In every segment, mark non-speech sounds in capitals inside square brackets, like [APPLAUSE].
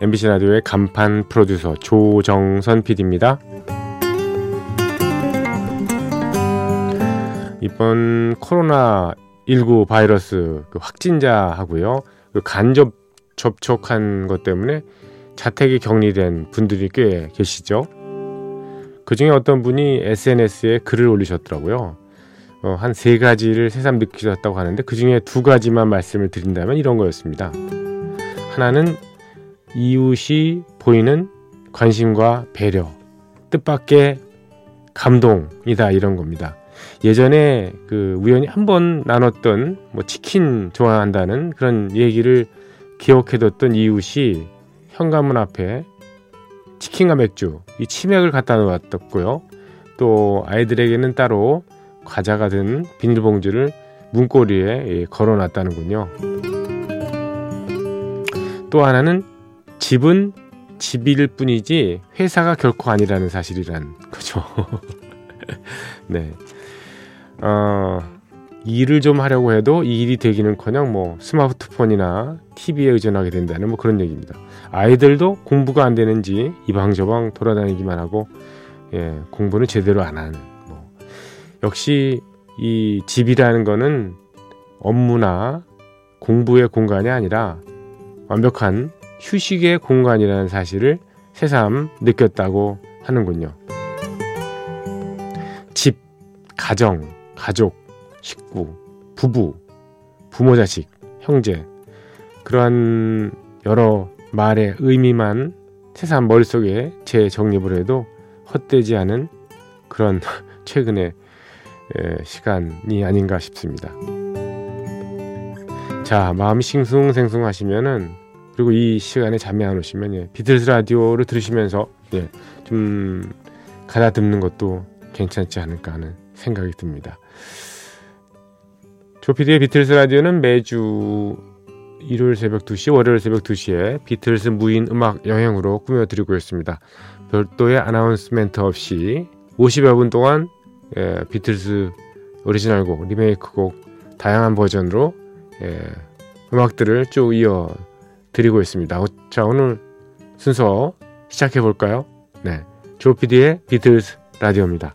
MBC 라디오의 간판 프로듀서 조정선 PD입니다. 이번 코로나 19 바이러스 그 확진자하고요. 그 간접 접촉한 것 때문에 자택에 격리된 분들이 꽤 계시죠. 그 중에 어떤 분이 SNS에 글을 올리셨더라고요. 어, 한 세 가지를 새삼 느끼셨다고 하는데 그 중에 두 가지만 말씀을 드린다면 이런 거였습니다. 하나는 이웃이 보이는 관심과 배려, 뜻밖의 감동이다 이런 겁니다. 예전에 그 우연히 한 번 나눴던 뭐 치킨 좋아한다는 그런 얘기를 기억해뒀던 이웃이 현관문 앞에 치킨과 맥주, 이 치맥을 갖다 놓았었고요. 또 아이들에게는 따로 과자가 든 비닐봉지를 문고리에 걸어놨다는군요. 또 하나는 집은 집일 뿐이지 회사가 결코 아니라는 사실이란 거죠. [LAUGHS] 네. 어, 일을 좀 하려고 해도 이 일이 되기는커녕 뭐 스마트폰이나 TV에 의존하게 된다는 뭐 그런 얘기입니다. 아이들도 공부가 안 되는지 이방저방 돌아다니기만 하고 예, 공부는 제대로 안 하는. 뭐. 역시 이 집이라는 거는 업무나 공부의 공간이 아니라 완벽한 휴식의 공간이라는 사실을 새삼 느꼈다고 하는군요. 집, 가정, 가족, 식구, 부부, 부모 자식, 형제 그러한 여러 말의 의미만 새삼 머릿속에 재정립을 해도 헛되지 않은 그런 [LAUGHS] 최근의 시간이 아닌가 싶습니다. 자, 마음이 싱숭생숭 하시면은 그리고 이 시간에 잠이 안 오시면 예, 비틀스 라디오를 들으시면서 예, 좀 가다듬는 것도 괜찮지 않을까 하는 생각이 듭니다. 조피디의 비틀스 라디오는 매주 일요일 새벽 2시, 월요일 새벽 2시에 비틀스 무인 음악 여행으로 꾸며드리고 있습니다. 별도의 announcement 없이 50여 분 동안 예, 비틀스 오리지널곡, 리메이크곡 다양한 버전으로 예, 음악들을 쭉 이어 드리고 있습니다. 자, 오늘 순서 시작해 볼까요? 네. 조피디의 비틀스 라디오입니다.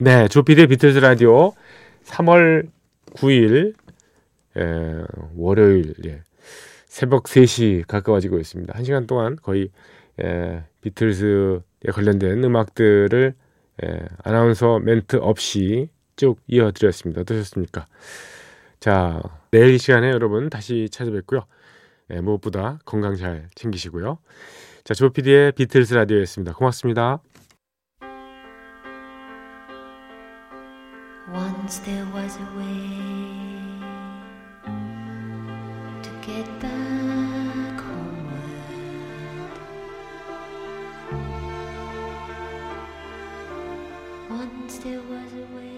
네, 조피디의 비틀즈 라디오 3월 9일 에, 월요일 예, 새벽 3시 가까워지고 있습니다. 1시간 동안 거의 에, 비틀즈에 관련된 음악들을 에, 아나운서 멘트 없이 쭉 이어드렸습니다. 어떠셨습니까? 자, 내일 이 시간에 여러분 다시 찾아뵙고요. 네, 무엇보다 건강 잘 챙기시고요. 자, 조피디의 비틀스 라디오였습니다. 고맙습니다. Once there was a way to get back homeward. Once there was a way